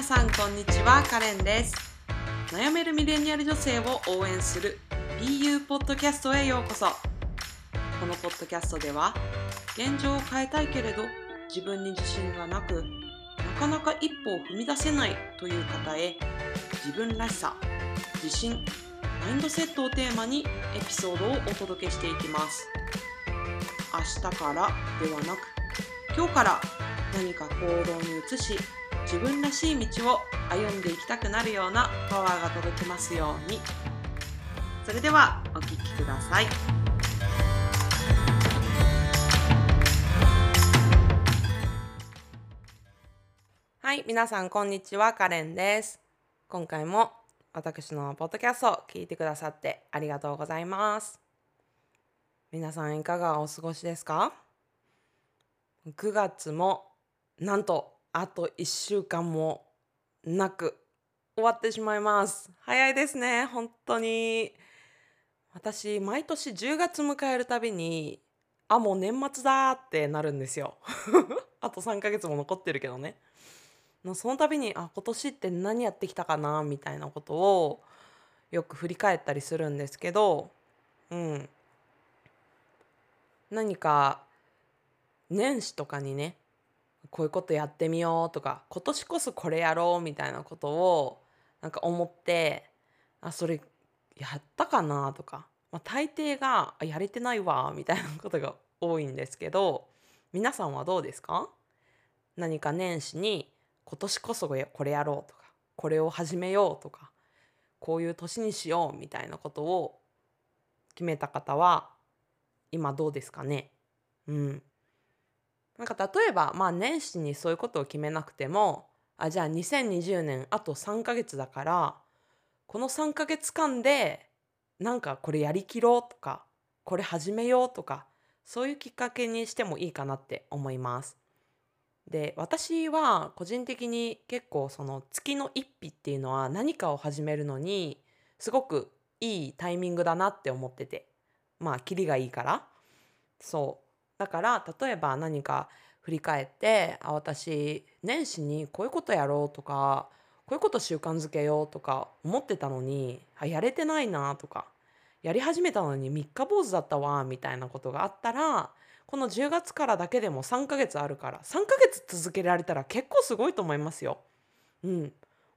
皆さんこんにちはカレンです。悩めるミレニアル女性を応援する BU ポッドキャストへようこそ。このポッドキャストでは現状を変えたいけれど自分に自信がなくなかなか一歩を踏み出せないという方へ自分らしさ自信マインドセットをテーマにエピソードをお届けしていきます。明日からではなく今日から何か行動に移し自分らしい道を歩んでいきたくなるようなパワーが届きますように。それではお聴きください。はい皆さんこんにちは。カレンです。今回も私のポッドキャストを聞いてくださってありがとうございます。皆さんいかがお過ごしですか？9月もなんとあと1週間もなく終わってしまいます。早いですね本当に。私毎年10月迎えるたびにあもう年末だってなるんですよ。あと3ヶ月も残ってるけどね。その度にあ今年って何やってきたかなみたいなことをよく振り返ったりするんですけどうん。何か年始とかにねこういうことやってみようとか今年こそこれやろうみたいなことをなんか思ってあそれやったかなとか、まあ、大抵がやれてないわみたいなことが多いんですけど皆さんはどうですか？何か年始に今年こそこれやろうとかこれを始めようとかこういう年にしようみたいなことを決めた方は今どうですかね？うん。なんか例えばまあ年始にそういうことを決めなくてもあじゃあ2020年あと3ヶ月だからこの3ヶ月間でなんかこれやりきろうとかこれ始めようとかそういうきっかけにしてもいいかなって思います。で私は個人的に結構その月の一日っていうのは何かを始めるのにすごくいいタイミングだなって思っててまあキリがいいからそうだから例えば何か振り返ってあ私年始にこういうことやろうとかこういうこと習慣づけようとか思ってたのにあやれてないなとかやり始めたのに三日坊主だったわみたいなことがあったらこの10月からだけでも3ヶ月あるから3ヶ月続けられたら結構すごいと思いますよ。うん、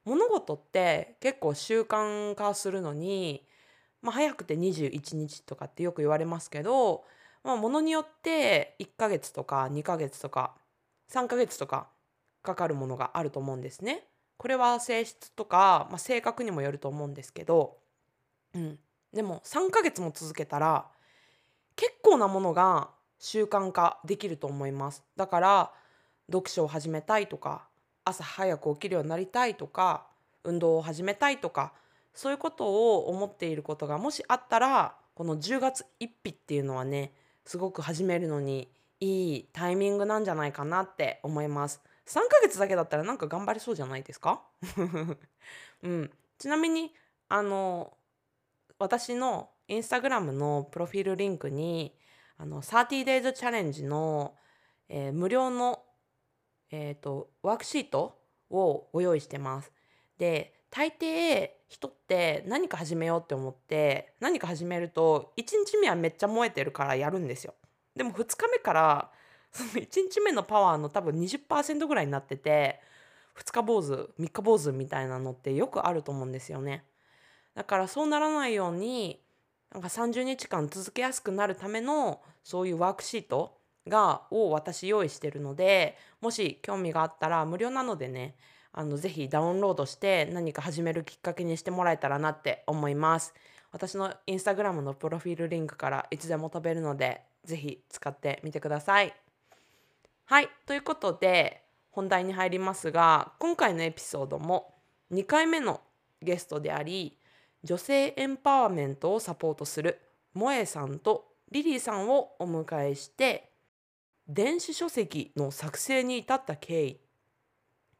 物事って結構習慣化するのに、まあ、早くて21日とかってよく言われますけどまあ、ものによって1ヶ月とか2ヶ月とか3ヶ月とかかかるものがあると思うんですね。これは性質とか、まあ、性格にもよると思うんですけど、うん、でも3ヶ月も続けたら結構なものが習慣化できると思います。だから読書を始めたいとか朝早く起きるようになりたいとか運動を始めたいとかそういうことを思っていることがもしあったらこの10月1日っていうのはねすごく始めるのにいいタイミングなんじゃないかなって思います。3ヶ月だけだったらなんか頑張れそうじゃないですか？うん、ちなみにあの私のインスタグラムのプロフィールリンクにあの 30days チャレンジの、えー、無料の、えーと、ワークシートをご用意してます。で大抵人って何か始めようって思って何か始めると1日目はめっちゃ燃えてるからやるんですよ。でも2日目からその1日目のパワーの多分20%ぐらいになってて2日坊主3日坊主みたいなのってよくあると思うんですよね。だからそうならないようになんか30日間続けやすくなるためのそういうワークシートがを私用意してるのでもし興味があったら無料なのでねあのぜひダウンロードして何か始めるきっかけにしてもらえたらなって思います。私のインスタグラムのプロフィールリンクからいつでも飛べるのでぜひ使ってみてください。はい、ということで本題に入りますが今回のエピソードも2回目のゲストであり女性エンパワーメントをサポートする萌えさんとリリーさんをお迎えして電子書籍の作成に至った経緯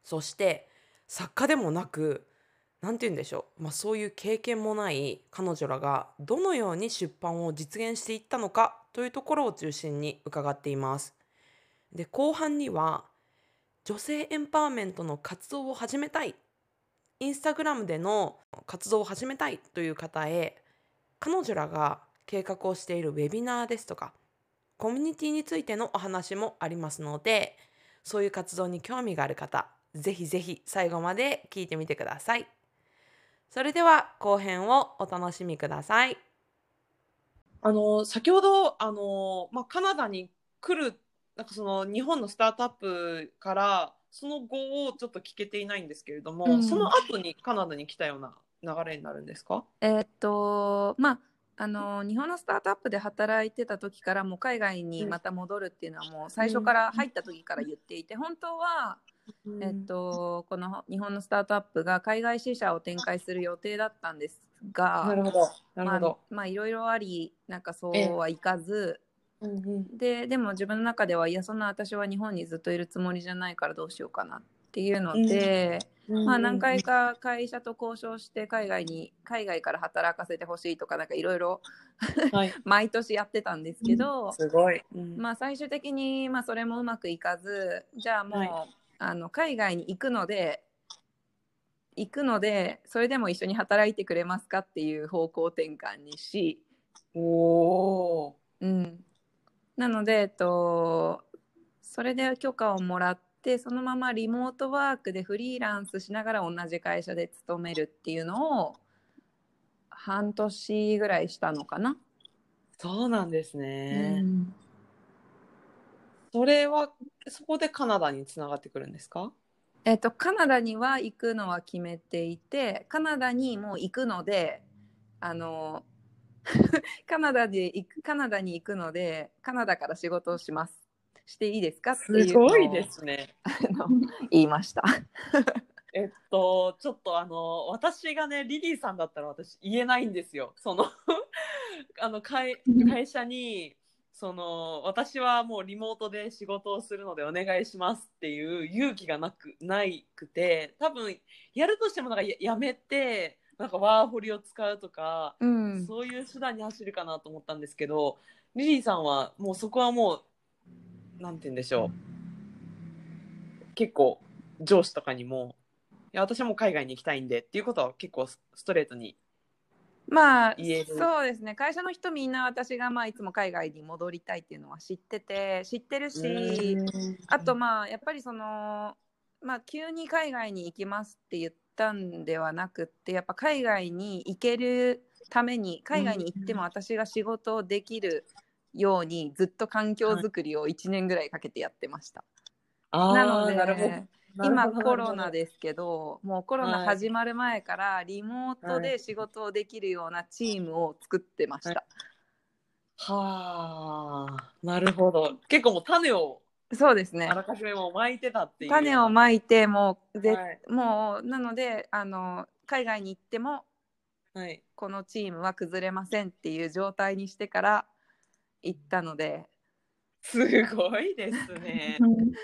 そして作家でもなく何て言うんでしょう、まあ、そういう経験もない彼女らがどのように出版を実現していったのかというところを中心に伺っています。で後半には女性エンパワーメントの活動を始めたいインスタグラムでの活動を始めたいという方へ彼女らが計画をしているウェビナーですとかコミュニティについてのお話もありますのでそういう活動に興味がある方ぜひぜひ最後まで聞いてみてください。それでは後編をお楽しみください。あの先ほどあの、まあ、カナダに来るなんかその日本のスタートアップからその後をちょっと聞けていないんですけれども、うん。その後にカナダに来たような流れになるんですか？えーっとまああの日本のスタートアップで働いてた時からもう海外にまた戻るっていうのはもう最初から入った時から言っていて本当は、えっと、この日本のスタートアップが海外支社を展開する予定だったんですがなるほど。なるほど、まあまあいろいろありなんかそうはいかず。うんうん。ででも自分の中ではいやそんな私は日本にずっといるつもりじゃないからどうしようかなっていうので、まあ何回か会社と交渉して海外に海外から働かせてほしいとかなんかいろいろはい、毎年やってたんですけど、すごい、うん。まあ最終的にまあそれもうまくいかずじゃあもう、はいあの海外に行くので行くのでそれでも一緒に働いてくれますかっていう方向転換にし、おおうん、なので、えっと、それで許可をもらってそのままリモートワークでフリーランスしながら同じ会社で勤めるっていうのを半年ぐらいしたのかな。そうなんですね、うんそれはそこでカナダにつながってくるんですか？えっと、カナダには行くのは決めていてカナダにもう行くのであの カナダで行くカナダに行くのでカナダから仕事をします。していいですか？っていうすごいですね。あの言いました。えっと、ちょっとあの、私がね、リリーさんだったら私言えないんですよ。その、あの会、会社に、その、私はもうリモートで仕事をするのでお願いしますっていう勇気がなく、ないくて、多分、やるとしてもなんかややめて、なんかワーホリを使うとか、うん、そういう手段に走るかなと思ったんですけど、リリーさんはもうそこはもう、なんて言うんでしょう。結構、上司とかにも、いや、私はもう海外に行きたいんでっていうことは結構スストレートに。まあそうですね。会社の人みんな私がまあいつも海外に戻りたいっていうのは知ってて知ってるしあとまあやっぱりそのまあ急に海外に行きますって言ったんではなくってやっぱ海外に行けるために海外に行っても私が仕事をできるようにずっと環境づくりを1年ぐらいかけてやってました。あーなのでなるほど今コロナですけどもうコロナはい始まる前からリモートはで仕事をできるようなチームを作ってました。はあ、なるほど。結構もう種をそうですねあらかじめもう巻いてたっていう。種をまいてもうぜ、はいもうなのであの海外に行ってもはい。このチームは崩れませんっていう状態にしてから行ったので、すごいですね。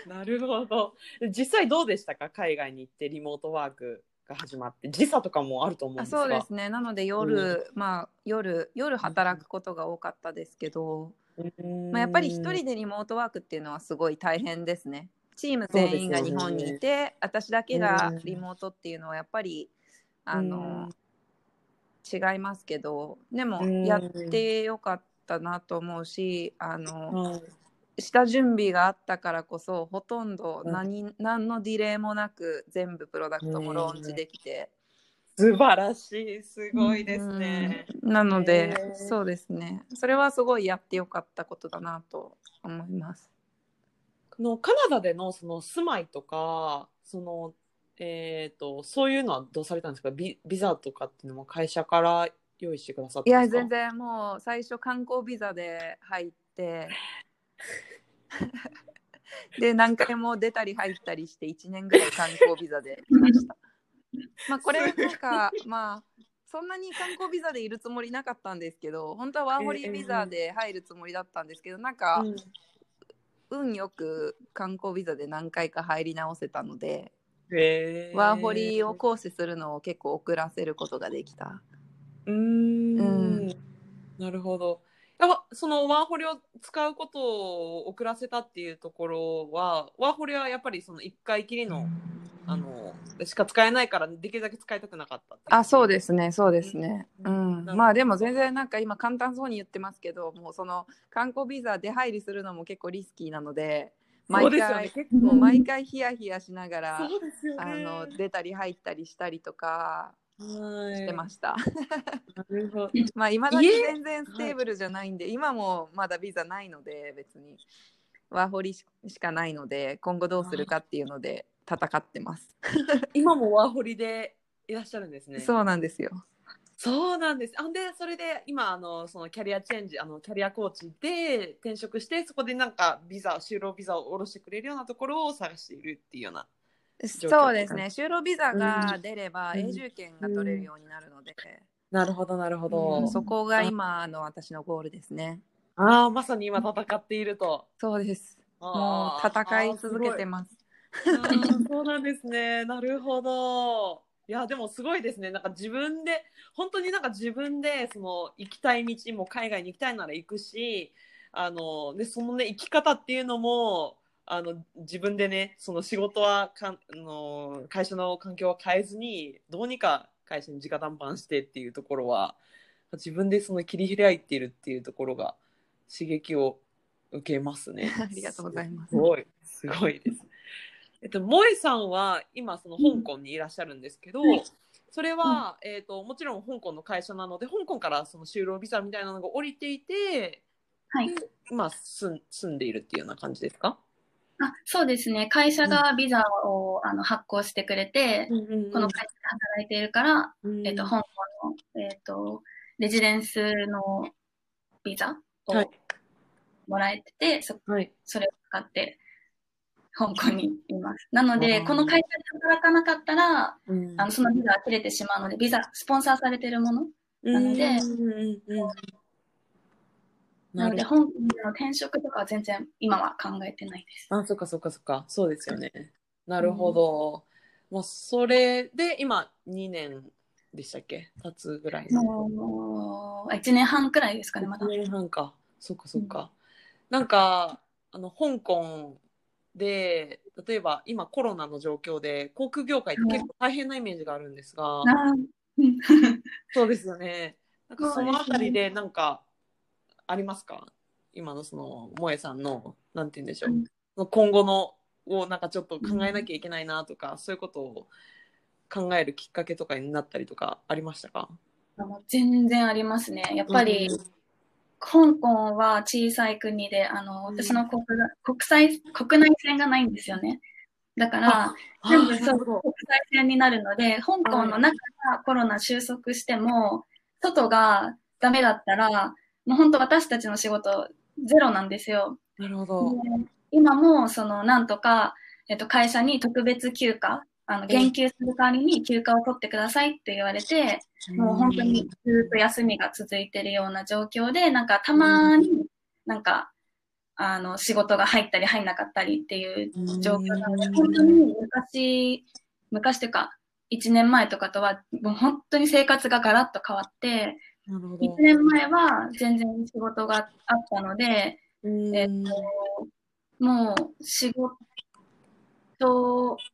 なるほど。実際どうでしたか？海外に行ってリモートワークが始まって。時差とかもあると思うんあですが。そうですね。なので夜、まあ夜夜働くことが多かったですけど、まあ、やっぱり一人でリモートワークっていうのはすごい大変ですね。チーム全員が日本にいて、私だけがリモートっていうのはやっぱり、あの、違いますけど。でもうん。やってよかったなと思うしあの、はい下準備があったからこそほとんどうん何,、何のディレイもなく全部プロダクトもローンチできて、素晴らしい、すごいですね。うんなので、そうですねそれはすごいやってよかったことだなと思います。このカナダでのその住まいとか、そのえっ、とそういうのはどうされたんですか？ビビザとかっていうのも会社から用意してくださっいたんですか？や全然もう最初観光ビザで入って で何回も出たり入ったりして1年ぐらい観光ビザでいました。まあこれなんかまあそんなに観光ビザでいるつもりなかったんですけど本当はワーホリビザで入るつもりだったんですけどなんかうん運よく観光ビザで何回か入り直せたのでへーワーホリを行使するのを結構遅らせることができた。うーんうんなるほど。そのワーホリを使うことを遅らせたっていうところはワーホリはやっぱりその1回きりのあのしか使えないからできるだけ使いたくなかったあそうですねそうですね。うん。なるほどまあでも全然なんか今簡単そうに言ってますけどもうその観光ビザ出入りするのも結構リスキーなので毎そうですよね。回、結もう毎回ヒヤヒヤしながら、ね。あの出たり入ったりしたりとかはいしてました。なるほど まあ今だに家全然 stable じゃないんで、今もまだビザないので別にワーホリししかないので今後どうするかっていうので戦ってます。今もワーホリでいらっしゃるんですね。そうなんですよ。そうなんです。あんでそれで今あのそのキャリアチェンジあのキャリアコーチで転職してそこでなんかビザ就労ビザを下ろしてくれるようなところを探しているっていうような。況そうですね。就労ビザが出ればうん永住権が取れるようになるので、なるほどなるほど。うんそこが今の私のゴールですね。ああまさに今戦っていると。そうです。もう戦い続けてます。そうなんですね。なるほど。いやでもすごいですね。なんか自分で本当になんか自分でその行きたい道も海外に行きたいなら行くし、あのでそのね生き方っていうのもあの自分でねその仕事はかんあの会社の環境は変えずにどうにか会社に直談判してっていうところは自分でその切り開いているっていうところが刺激を受けますね。ありがとうございますすごい、すごいです。えっと、萌えさんは今その香港にいらっしゃるんですけど、はいそれは、えっともちろん香港の会社なので香港からその就労ビザみたいなのが降りていて、はい。今住んでいるっていうような感じですか、あそうですね。会社がビザをあの発行してくれて、この会社で働いているから、えっと、香港の、えっと、レジデンスのビザをはい。もらえてて、そはい、それを使って香港にいます。なのわで、あこの会社で働かなかったら、あうん。のそのビザが切れてしまうので、ビザ、スポンサーされているもの。なのでなので、なるほど香港での転職とかは全然今は考えてないです。あそっかそっかそっか。そうですよね。なるほど、もうそれで今2年でしたっけ？経つぐらいもう、1年半くらいですかね、まだ。1。年半か。そっかそっか、なんかあの香港で例えば今コロナの状況で航空業界って結構大変なイメージがあるんですが、そうですよね。なんかそのあたりでなんかありますか？今のその萌えさんのなんて言うんでしょう、今後のをなんかちょっと考えなきゃいけないなとか、そういうことを考えるきっかけとかになったりとかありましたか？全然ありますね。やっぱり、香港は小さい国で、あの、うん私の国国際、国内線がないんですよね。だから、全部そう。国際線になるので、香港の中がコロナ収束しても、外がダメだったら、もう本当私たちの仕事ゼロなんですよ。なるほど、で今も、その、なんとか、えっと、会社に特別休暇、あの、減給する代わりに休暇を取ってくださいって言われて、もう本当にずっと休みが続いてるような状況で、なんかたまになんか、あの、仕事が入ったり入んなかったりっていう状況なので、うん。本当に昔、昔というか、1年前とかとは、もう本当に生活がガラッと変わって、1年前は全然仕事があったので、うん。えっと、もう仕事、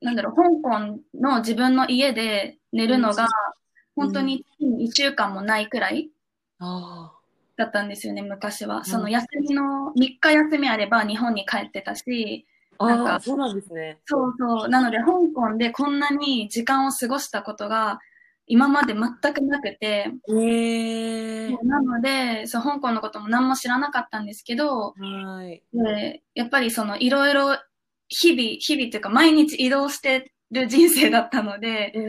なんだろう、香港の自分の家で寝るのが、本当に1週間もないくらいあだったんですよね、昔は。ん。その休みの、3日休みあれば日本に帰ってたし、あなんかそうなんですね。そうそう。なので、香港でこんなに時間を過ごしたことが今まで全くなくて、へえなので、そう、香港のことも何も知らなかったんですけど、はい。で、やっぱりそのいろいろ日々、日々というか毎日移動してる人生だったので、うん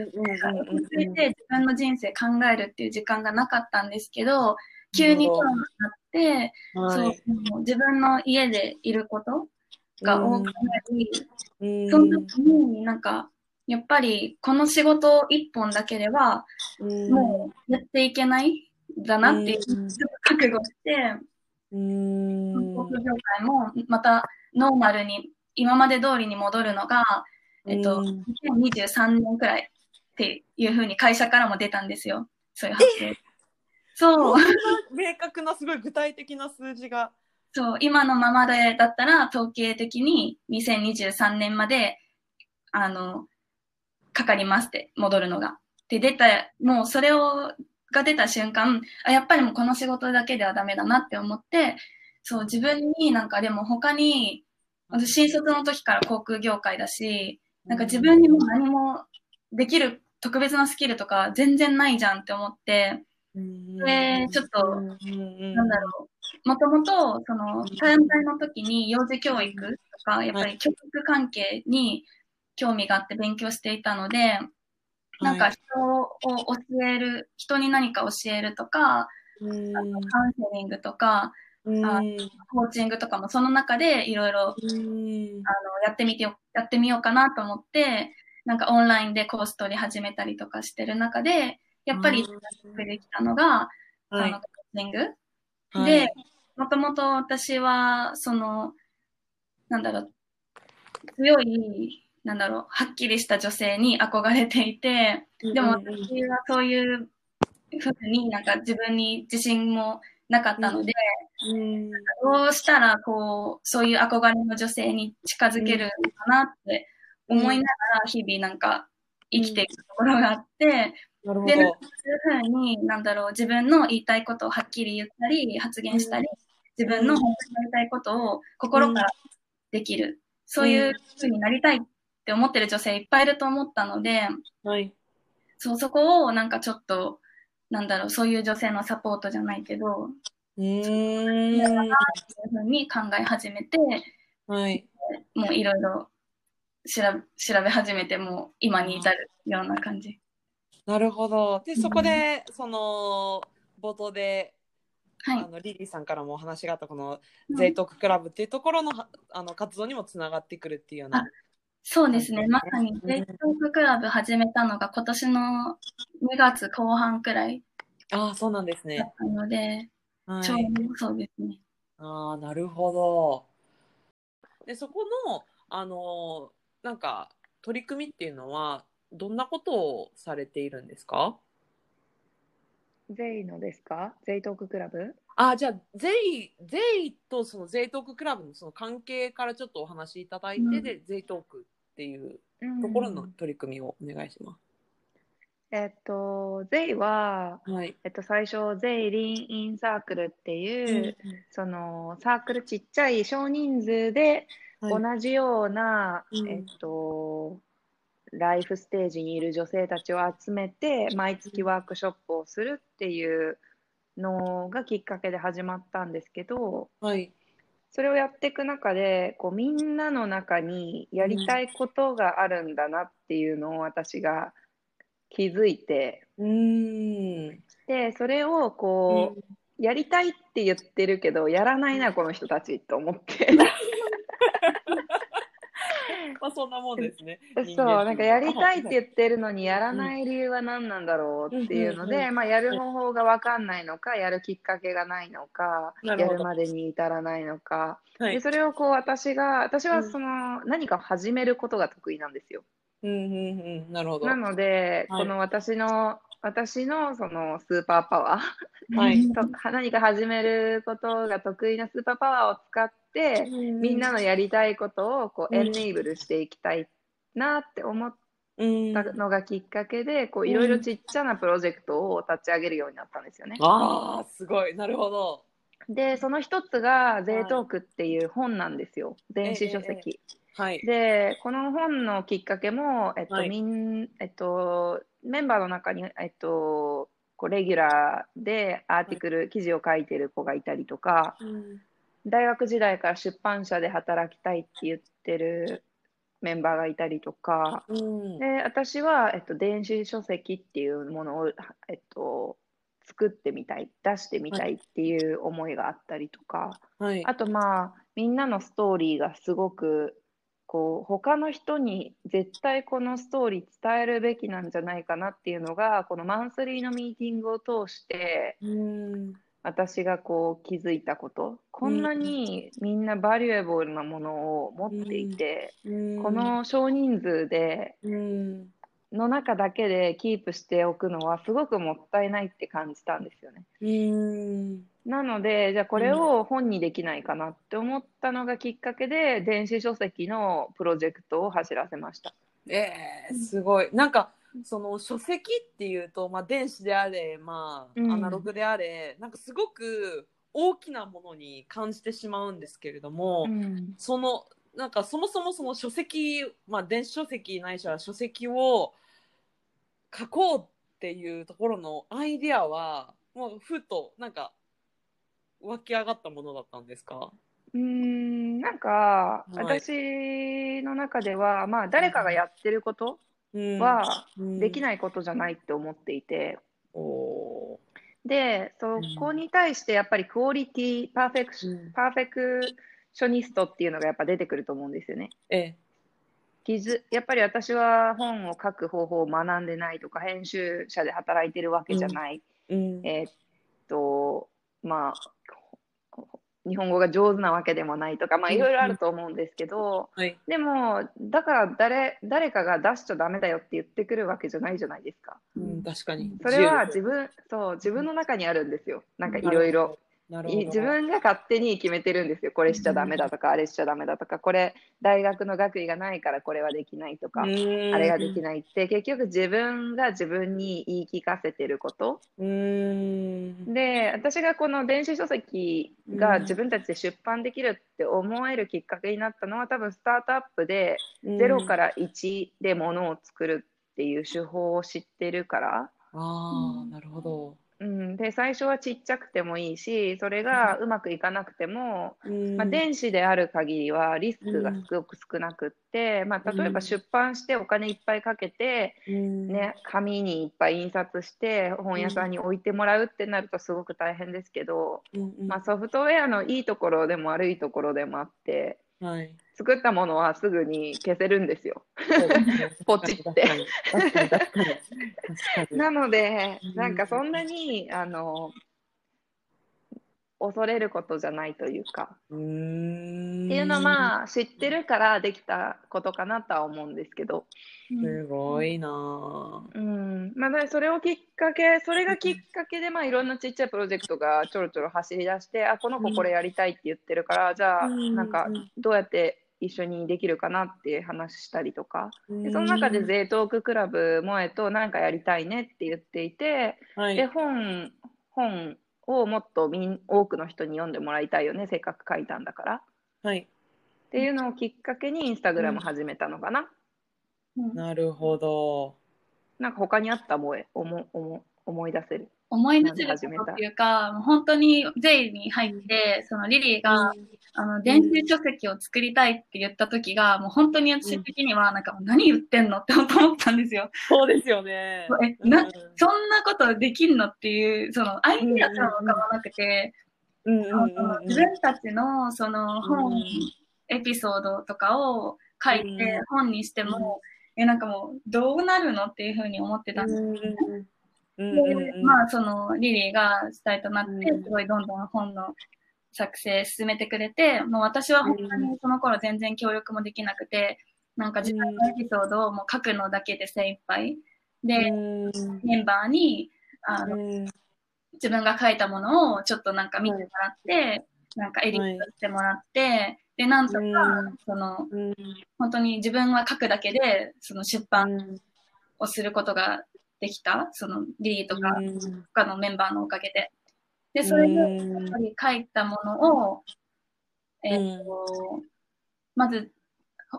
ういて自分の人生考えるっていう時間がなかったんですけど、急にコロナになって、うんそう自分の家でいることが多くなり、うん。その時になんか、やっぱりこの仕事一本だけではうんもうやっていけないんだなっていう、覚悟して、うん航空業界もまたノーマルに今まで通りに戻るのが、えっと、うん2023年くらいっていうふうに会社からも出たんですよ。そういう発表。そう。明確なすごい具体的な数字が。そう、今のままでだったら、統計的に2023年まで、あの、かかりますって、戻るのが。で、出た、もうそれを、が出た瞬間、あ、やっぱりもうこの仕事だけではダメだなって思って、そう、自分になんかでも他に、私新卒の時から航空業界だし、なんか自分にも何もできる特別なスキルとか全然ないじゃんって思って、で、ちょっと、なんだろう。もともと、その、短大の時に幼児教育とか、やっぱり教育関係に興味があって勉強していたので、なんか人を教える、人に何か教えるとか、うん。あのカウンセリングとか、うん。あコーチングとかもその中でいろいろやってみてよ、やってみようかなと思って、なんかオンラインでコース取り始めたりとかしてる中で、やっぱりできたのが、はい。あの、コーチング。はい。で、もともと私は、その、なんだろう、強い、なんだろう、はっきりした女性に憧れていて、でも私はそういうふうになんか自分に自信もなかったので、うん。どうしたらこう、そういう憧れの女性に近づけるのかなって思いながら日々なんか生きていくところがあって、で、そういうふうに、なんだろう、自分の言いたいことをはっきり言ったり、発言したり、自分の本当にやりたいことを心からできる。そういうふうになりたいって思ってる女性いっぱいいると思ったので、はいそう、そこをなんかちょっと、なんだろう、そういう女性のサポートじゃないけど、うーそういうんはふうに考え始めて、いもういろいろ調べ調べ始めて、もう今に至るような感じ。なるほどでそこでその冒頭ではいあ。のリリーさんからもお話があったこのうんゼイトーククラブっていうところのはあの活動にもつながってくるっていうような。そうですね。うんまさに、ゼイトーククラブ始めたのが今年の2月後半くらいああそうなんですだねっ。たので、はいちょうどそうですね。ああなるほど。でそこのあのなんか取り組みっていうのはどんなことをされているんですか？ゼイのですか？ゼイトーククラブ？あじゃあゼイゼイとそのゼイトーククラブのその関係からちょっとお話しいただいて、うん。でゼイトークっていううん。ところの取り組みをお願いしまえっと、ゼイは、す。はい。えっと、最初、ゼイリンインサークルっていう、そのサークルちっちゃい少人数ではい。同じような、うん。えっと、ライフステージにいる女性たちを集めて毎月ワークショップをするっていうのがきっかけで始まったんですけどはい。それをやっていく中でこうみんなの中にやりたいことがあるんだなっていうのを私が気づいてうーん。でそれをこう、やりたいって言ってるけどやらないなこの人たちと思って。まあそんなもんですね。そう、なんかやりたいって言っってるのにやらない理由は何なんだろうっていうので、うんうんうまあやる方法が分かんないのか、やるきっかけがないのか、やるまでに至らないのか。はいで、。それをこう私が、私はうんその何かを始めることが得意なんですよ。うんうんうん。なるほど。なので、はいこの私の、私のそのスーパーパワー、はい と何か始めることが得意なスーパーパワーを使って、みんなのやりたいことをこううんエネーブルしていきたいなって思っうん。たのがきっかけでいろいろちっちゃなプロジェクトを立ち上げるようになったんですよね。ああ、すごい。なるほど。でその一つが「ゼートーク」っていう本なんですよ電子書籍。はい。でこの本のきっかけも、えっとはいみんえっと、メンバーの中に、えっと、こうレギュラーでアーティクル、記事を書いてる子がいたりとかうん大学時代から出版社で働きたいって言ってるメンバーがいたりとか。うん。で私は、えっと、電子書籍っていうものを、えっと、作ってみたい出してみたいっていう思いがあったりとか、はい。あとまあみんなのストーリーがすごくこう他の人に絶対このストーリー伝えるべきなんじゃないかなっていうのがこのマンスリーのミーティングを通してうん。私がこう気づいたことこんなにみんなバリュエボルなものを持っていて、こ、の少人数でうん。の中だけでキープしておくのはすごくもったいないって感じたんですよね。なので、じゃあこれを本にできないかなって思ったのがきっかけで、電子書籍のプロジェクトを走らせました。えー、すごい。なんか、その書籍っていうと、まあ、電子であれ、まあ、うんアナログであれ、なんかすごく大きなものに感じてしまうんですけれども、うんそのなんかそもそもその書籍、まあ、電子書籍ないしは書籍を書こうっていうところのアイディアはもうふとなんか湧き上がったものだったんですか？うーん、なんか、はい。私の中では、まあ、誰かがやってることははできい。ないことじゃないって思っていて、おで、そこに対してやっぱりクオリティ、パーフェクシーパーフェクショニストっていうのがやっぱ出てくると思うんですよね。え技術やっぱり私は本を書く方法を学んでないとか、編集者で働いてるわけじゃない。うん。えーっと、まあ、ほ日本語が上手なわけでもないとか、まあ、うんいろいろあると思うんですけど、はいでも、だから誰誰かが出しちゃダメだよって言ってくるわけじゃないじゃないですか。うん、確かにそれは自自分、そう、自分の中にあるんですよ。なんかいろいろ。なるほど。い自分が勝手に決めてるんですよ。これしちゃダメだとか、あれしちゃダメだとか、これ大学の学位がないからこれはできないとか、あれができいないって、結局自分が自分に言い聞かせてること。うん。で、私がこの電子書籍がうん。自分たちで出版できるって思えるきっかけになったのは、多分スタートアップで0から1でものを作るっていう手法を知ってるから、ああなるほどうん、で最初はちっちゃくてもいいし、それがうまくいかなくても、まあ、電子である限りはリスクがすごく少なくって、まあ、例えば出版してお金いっぱいかけて、ね、紙にいっぱい印刷して本屋さんに置いてもらうってなるとすごく大変ですけど、まあ、ソフトウェアのいいところでも悪いところでもあってはい作ったものはすぐに消せるんですよ。ポチって。なのでうんなんかそんなにあの恐れることじゃないというか。うっていうのはまあ知ってるからできたことかなとは思うんですけど、すごいな。ぁうん。まあ、それをきっかけそれがきっかけでまあいろんなちっちゃいプロジェクトがちょろちょろ走り出してあこの子これやりたいって言ってるから、じゃあうん。なんかどうやって一緒にできるかなって話したりとか。でその中でゼートーククラブ萌えとなんかやりたいねって言っていてはい。で本本をもっとみん多くの人に読んでもらいたいよねせっかく書いたんだから。っはい。ていうのをきっかけにインスタグラム始めたのかな。なるほど。なんか他にあった思い思思思い出せる。思い出せることっていうか、もう本当にゼイに入って、そのリリーが、あの、電子書籍を作りたいって言った時が、もう本当に私的には、なんか、何言ってんのって思ったんですよ。そうですよね。えなそんなことできんのっていう、その、アイディアすら浮かばなくて、自分たちの、その、本、エピソードとかを書いてうん、本にしても、え、なんかもう、どうなるのっていうふうに思ってたんですうんうんうんうんでうんまあ、その、リリーが主体となってう、ん。すごいどんどん本の作成進めてくれて、もう私は本当にその頃全然協力もできなくて、なんか自分のエピソードをもう書くのだけで精一杯。で、うん。メンバーに、あの、うん。自分が書いたものをちょっとなんか見てもらって、なんかエディットしてもらって、で、なんとかうん、その、うん。本当に自分は書くだけで、その出版をすることができた、そのリリーとか、他のメンバーのおかげで。で、それで、やっぱり書いたものを、えっ、と、まず、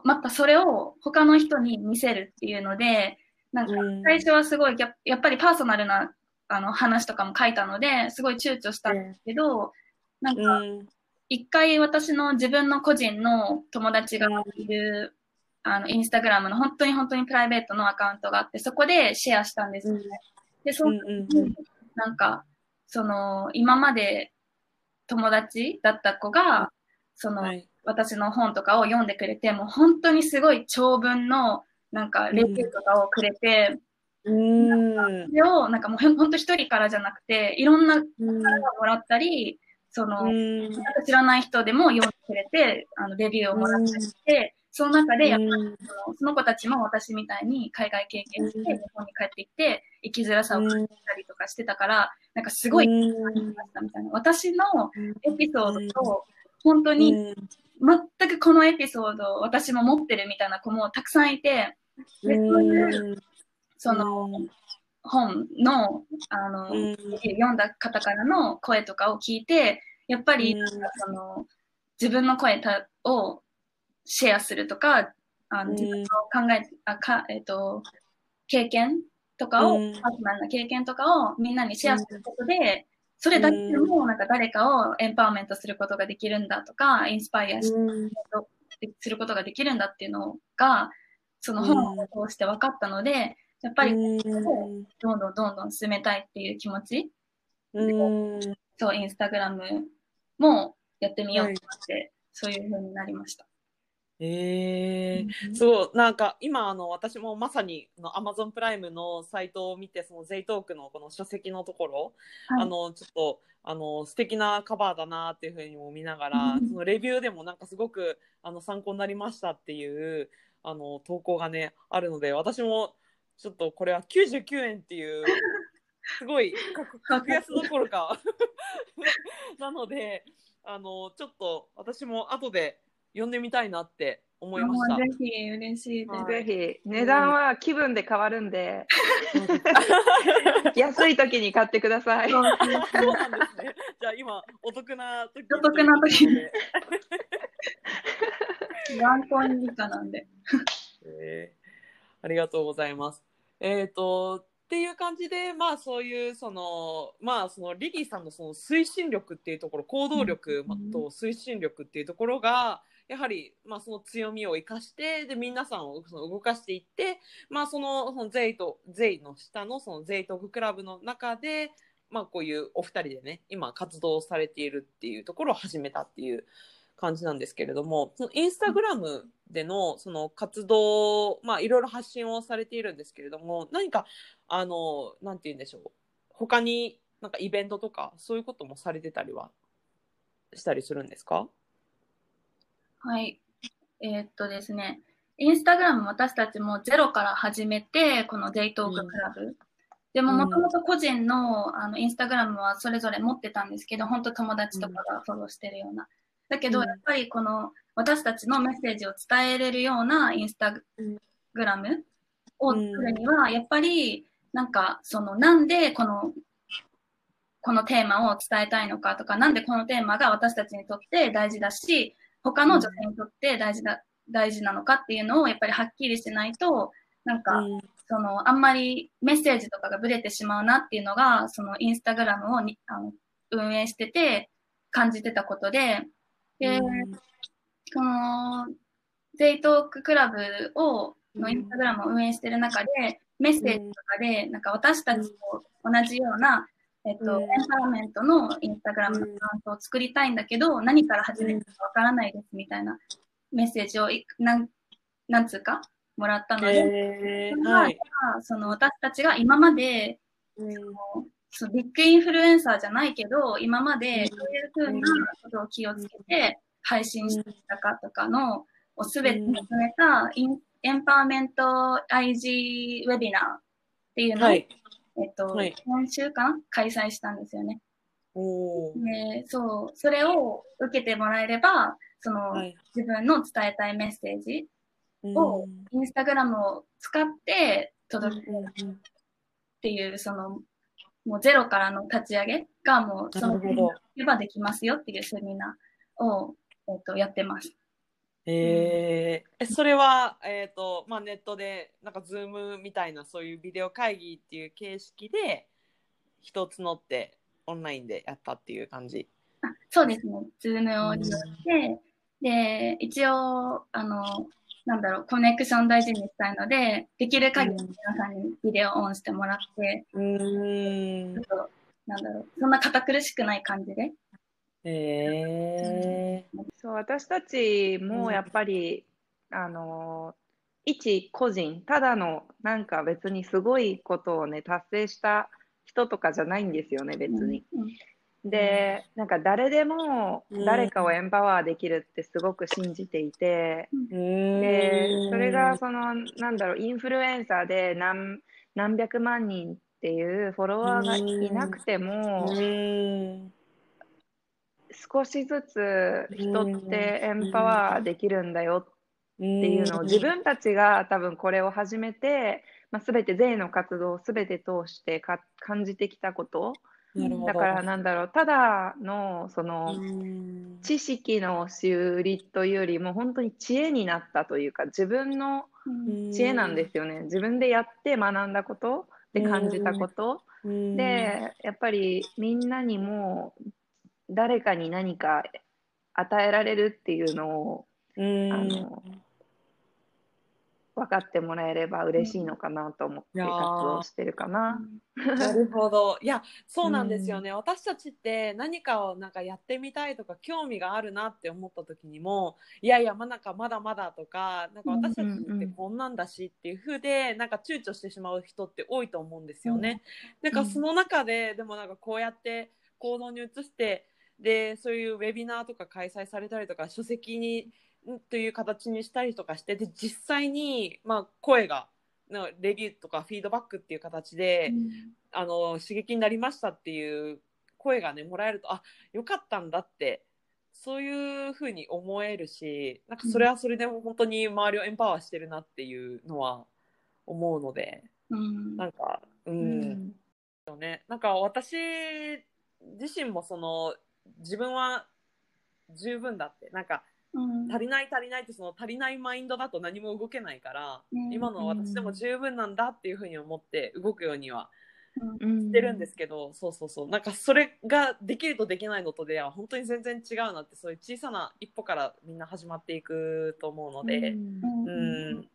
またそれを他の人に見せるっていうので、なんか最初はすごいや、やっぱりパーソナルなあの話とかも書いたので、すごい躊躇したんですけど、なんか、一回私の自分の個人の友達がいる、あの、インスタグラムの本当に本当にプライベートのアカウントがあって、そこでシェアしたんですよね。で、その時に、なんか、その、今まで友達だった子が、その、私の本とかを読んでくれて、もう本当にすごい長文の、なんか、レビューとかをくれて、うん。それを、なんかもう本当一人からじゃなくて、いろんな方がもらったり、その、なん。か知らない人でも読んでくれて、あの、レビューをもらったりして、その中で、やっぱりその子たちも私みたいに海外経験して、うん。日本に帰ってきて、生きづらさを感じたりとかしてたから、なんかすごい感じましたみたいな。私のエピソードと、本当に全くこのエピソードを私も持ってるみたいな子もたくさんいて、でそういうその本のあの、うん。読んだ方からの声とかを聞いて、やっぱりその自分の声たをシェアするとか、あのうん。自分の考えあか、えっと経験とかを、うん。パーソナルな経験とかをみんなにシェアすることで、それだけでもなんか誰かをエンパワーメントすることができるんだとか、インスパイアしすることができるんだっていうのが、その本を通して分かったので、やっぱりどんどんどんどん進めたいっていう気持ち、そう、インスタグラムもやってみようと思って、そういう風になりました。えー、そうなんか今あの私もまさにあの Amazon プライムのサイトを見てその J トークのこの書籍のところ、はい。あのちょっとあの素敵なカバーだなっていうふうにも見ながら、うんそのレビューでもなんかすごくあの参考になりましたっていうあの投稿がねあるので私もちょっとこれは99円っていうすごい格格安どころか なのであのちょっと私も後で読んでみたいなって思いました。ぜひ嬉しいです。はいぜひ値段は気分で変わるんで、安い時に買ってください。そうなんですね。じゃあ今お得な時お得な時にに。ワンコイン以下なんで。えーありがとうございます。えっ、とっていう感じでまあそういうそのまあそのリリーさんのその推進力っていうところ行動力と推進力っていうところがやはりまあその強みを生かしてで皆さんをその動かしていってまあそのそのゼイとゼイの下のそのゼイトーククラブの中でまあこういうお二人でね今活動されているっていうところを始めたっていう感じなんですけれどもそのインスタグラムでのその活動まあいろいろ発信をされているんですけれども何かあのなんて言うんでしょう他になんかイベントとかそういうこともされてたりはしたりするんですか？はい。えーっとですね、インスタグラム私たちもゼロから始めて、このデイトーククラブ。でも、うんもともと個人のあのインスタグラムはそれぞれ持ってたんですけど、本当友達とかがフォローしてるような。だけど、うんやっぱりこの私たちのメッセージを伝えれるようなインスタグラムを作るには、やっぱり、なんか、その、なんでこの、このテーマを伝えたいのかとか、なんでこのテーマが私たちにとって大事だし、他の女性にとって大事だ、大事なのかっていうのをやっぱりはっきりしないと、なんか、その、あんまりメッセージとかがブレてしまうなっていうのが、そのインスタグラムをにあの運営してて感じてたことで、で、この、ゼイトーククラブを、のインスタグラムを運営してる中で、メッセージとかで、なんか私たちと同じような、えっと、うん。エンパワーメントのインスタグラムのアカウントを作りたいんだけど、何から始めるかわからないですみたいなメッセージをいなん、なんつうか、もらったので、えー、ははい。その私たちが今まで、そうビッグインフルエンサーじゃないけど、今までどういうふうなことを気をつけて配信してきたかとかのをすべてまとめたインエンパワーメント IG ウェビナーっていうのを、はい。えっと、はい今週かな開催したんですよね。おーで、そう、それを受けてもらえれば、その、はい。自分の伝えたいメッセージをうんインスタグラムを使って届けるうんっていう、その、もうゼロからの立ち上げがもう、その、ればできますよっていうセミナーを、えっと、やってます。えー、えそれは、えーとまあ、ネットでなんか Zoom みたいなそういうビデオ会議っていう形式で人を募ってオンラインでやったっていう感じ？あそうですね。ズームを利用して、で、一応、あの、なんだろう、コネクション大事にしたいので、できる限り皆さんにビデオオンしてもらって、うーんちょっと、なんだろう、そんな堅苦しくない感じで。えそう私たちもやっぱり、あの一個人ただのなんか別にすごいことをね達成した人とかじゃないんですよね別に。うん。でなんか誰でもうん誰かをエンパワーできるってすごく信じていて、ででそれがそのなんだろうインフルエンサーで何何百万人っていうフォロワーがいなくても、うん少しずつ人ってエンパワーできるんだよ。っていうのを自分たちが多分これを始めて、まあ、全て税の活動を全て通してか感じてきたこと。だからなんだろう。ただのその知識の修理というよりも本当に知恵になったというか自分の知恵なんですよね。自分でやって学んだことで感じたこと。でやっぱりみんなにも誰かに何か与えられるっていうのをあの分かってもらえれば嬉しいのかなと思って活動してるかな。なるほど。いや、そうなんですよね。私たちって何かをなんかやってみたいとか興味があるなって思った時にも、いやいや、まなんかまだまだとか、なんか私たちってこんなんだしっていう風で、なんか躊躇してしまう人って多いと思うんですよね。なんかその中で、でもなんかこうやって行動に移して、で、そういうウェビナーとか開催されたりとか、書籍に、という形にしたりとかしてで実際に、まあ、声がのレビューとかフィードバックっていう形で、あの刺激になりましたっていう声がねもらえるとあよかったんだってそういうふうに思えるしなんかそれはそれでも本当に周りをエンパワーしてるなっていうのは思うので、うん。なんかうん、ね、なんか私自身もその自分は十分だって。なんかうん。足りない足りないってその足りないマインドだと何も動けないから、うん。今の私でも十分なんだっていうふうに思って動くようにはうん。してるんですけど、そうそうそう。なんかそれができるとできないのとでは本当に全然違うなってそういう小さな一歩からみんな始まっていくと思うので、うん。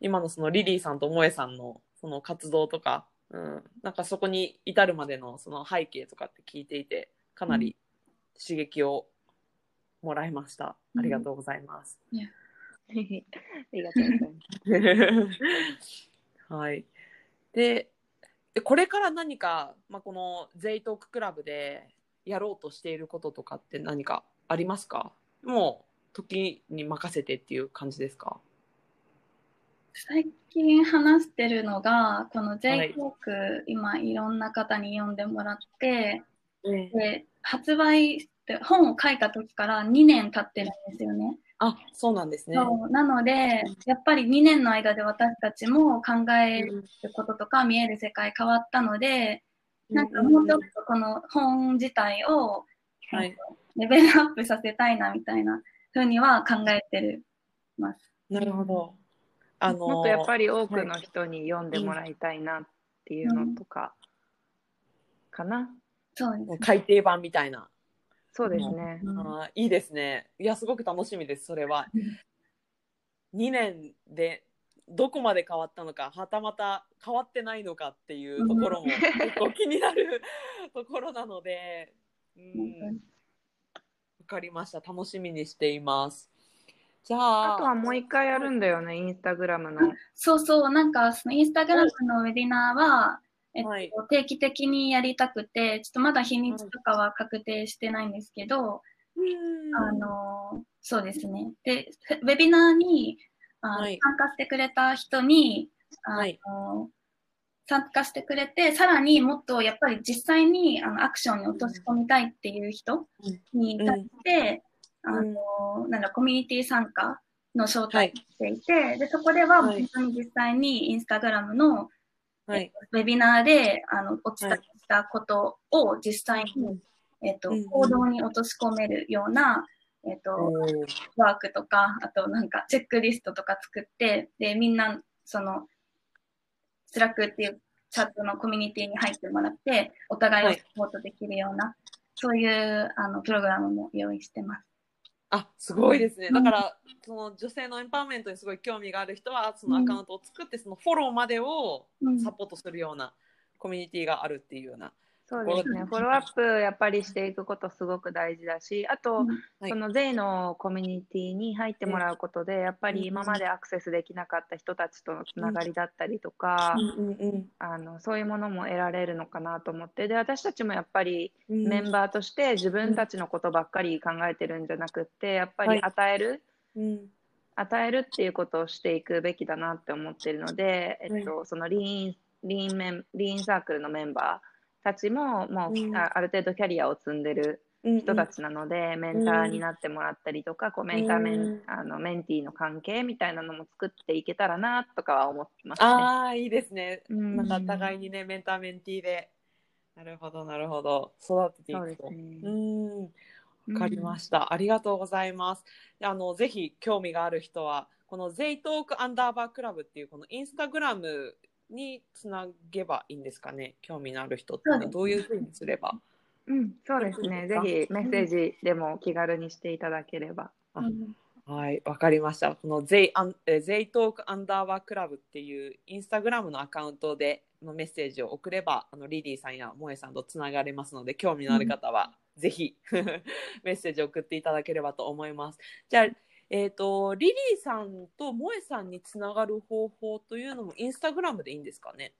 今のそのリリーさんと萌えさんのその活動とか、うん、なんかそこに至るまでのその背景とかって聞いていてかなり刺激をもらいました。ありがとうございます。ありがとうございます。はい。で、でこれから何か、まあ、このゼイトーククラブでやろうとしていることとかって何かありますか？もう時に任せてっていう感じですか？最近話してるのが、このはい J トーク、今いろんな方に読んでもらって、ねで、発売って本を書いた時から2年経ってるんですよね。あ、そうなんですね。そうなので、やっぱり2年の間で私たちも考えることとか見える世界変わったので、なんかもうちょっとこの本自体をはい。レベルアップさせたいなみたいなふうには考えてるます。なるほど。あのもっとやっぱり多くの人に読んでもらいたいなっていうのとか、かな。そうですね。改訂版みたいな。そうですね。うんあーいいですね。いや、すごく楽しみです、それは。2年でどこまで変わったのか、はたまた変わってないのかっていうところも結構気になるところなので、うん、わかりました。楽しみにしています。じゃあ、あとはもう一回やるんだよね、インスタグラムの。そうそう、なんかそのインスタグラムのウェビナーは、えっとはい。定期的にやりたくて、ちょっとまだ日にちとかは確定してないんですけど、うん。あのそうですね。で、ウェビナーにあの、はい。参加してくれた人に、あのはい。参加してくれて、さらにもっとやっぱり実際にあのアクションに落とし込みたいっていう人に対して、うん。あのなんだコミュニティ参加の招待をしていて、でそこでははい。本当に実際にインスタグラムの、はい。ウェビナーであのお伝えしたことを実際に、えっとうん行動に落とし込めるような、えっとワークとか、あとなんかチェックリストとか作って、で、みんな、その、スラックっていうチャットのコミュニティに入ってもらって、お互いをサポートできるような、そういうあのプログラムも用意してます。あ、すごいですね。うん。だから、その女性のエンパワーメントにすごい興味がある人は、そのアカウントを作って、そのフォローまでをうん。サポートするようなコミュニティがあるっていうようなそうですね。フォローアップやっぱりしていくことすごく大事だし、あと、はい。その税のコミュニティに入ってもらうことで、やっぱり今までアクセスできなかった人たちとのつながりだったりとか、あのそういうものも得られるのかなと思って、で私たちもやっぱりうん。メンバーとして自分たちのことばっかり考えてるんじゃなくって、やっぱり与える、うん。与えるっていうことをしていくべきだなって思ってるので、えっと、そのリーンリーンメンリーンサークルのメンバーたちももう、うんあある程度キャリアを積んでるうん人たちなので、メンターになってもらったりとか、こうメンターメン、うんあのメンティーの関係みたいなのも作っていけたらなとかは思ってますね。ああいいですね。うんなんかお互いにねメンターメンティーでなるほどなるほど育てていくと。そうね。うんわかりました、ありがとうございます。であのぜひ興味がある人はこのゼイトークアンダーバークラブっていうこのインスタグラムにつなげばいいんですかね？興味のある人ってどういうふうにすれば？うん、そうですね。ぜひメッセージでも気軽にしていただければ。はい、わかりました。このゼイアンえーゼイトークアンダーバークラブっていうインスタグラムのアカウントでのメッセージを送れば、あのリリーさんや萌えさんとつながれますので、興味のある方はぜひ メッセージを送っていただければと思います。じゃあ、えっ、と、リリーさんと萌えさんにつながる方法というのもインスタグラムでいいんですかね？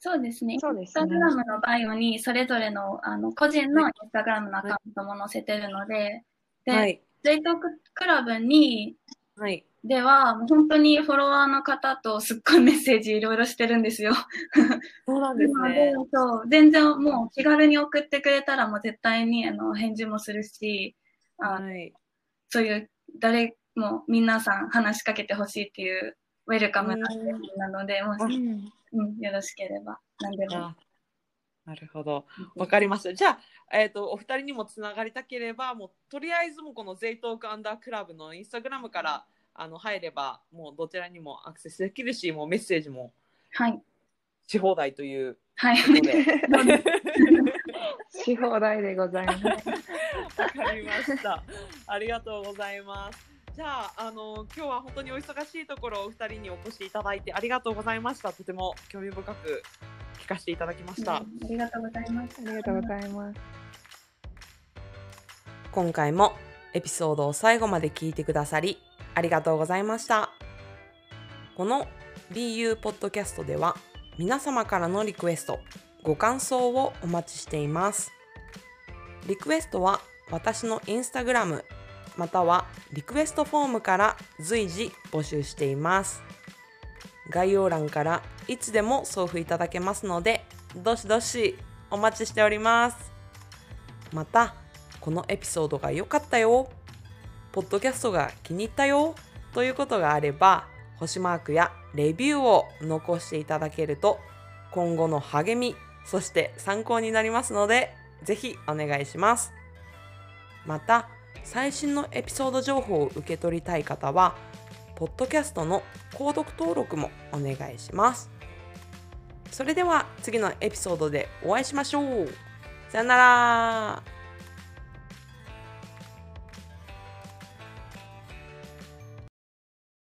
そうですね。そうですねインスタグラムのバイオにそれぞれのあの個人のインスタグラムのアカウントも載せてるので、で、はい。ゼイトーククラブにはい。では、もう本当にフォロワーの方とすっごいメッセージいろいろしてるんですよ。そうなんですなの でね。そう全然もう気軽に送ってくれたらもう絶対にあの返事もするし、あはい。そういう誰も皆さん話しかけてほしいっていうウェルカムなうんなので、もし、うんうん、よろしければ何でも。あなるほど。わかりました。じゃあ、えっ、と、お二人にもつながりたければ、もう、とりあえずもうこのゼイトークアンダークラブのインスタグラムから、あの、入れば、もうどちらにもアクセスできるし、もうメッセージもはい。し放題というはい。し放題でございます。わかりました。ありがとうございます。じゃあ、あの、今日は本当にお忙しいところ、お二人にお越しいただいてありがとうございました。とても興味深く聞かせていただきました。ありがとうございます。ありがとうございます。今回もエピソードを最後まで聞いてくださりありがとうございましたこの BU ポッドキャストでは皆様からのリクエストご感想をお待ちしていますリクエストは私のインスタグラムまたはリクエストフォームから随時募集しています。概要欄からいつでも送付いただけますのでどしどしお待ちしております。またこのエピソードが良かったよ。ポッドキャストが気に入ったよ。ということがあれば星マークやレビューを残していただけると今後の励みそして参考になりますのでぜひお願いします。また最新のエピソード情報を受け取りたい方はポッドキャストの購読登録もお願いします。それでは次のエピソードでお会いしましょう。さよなら。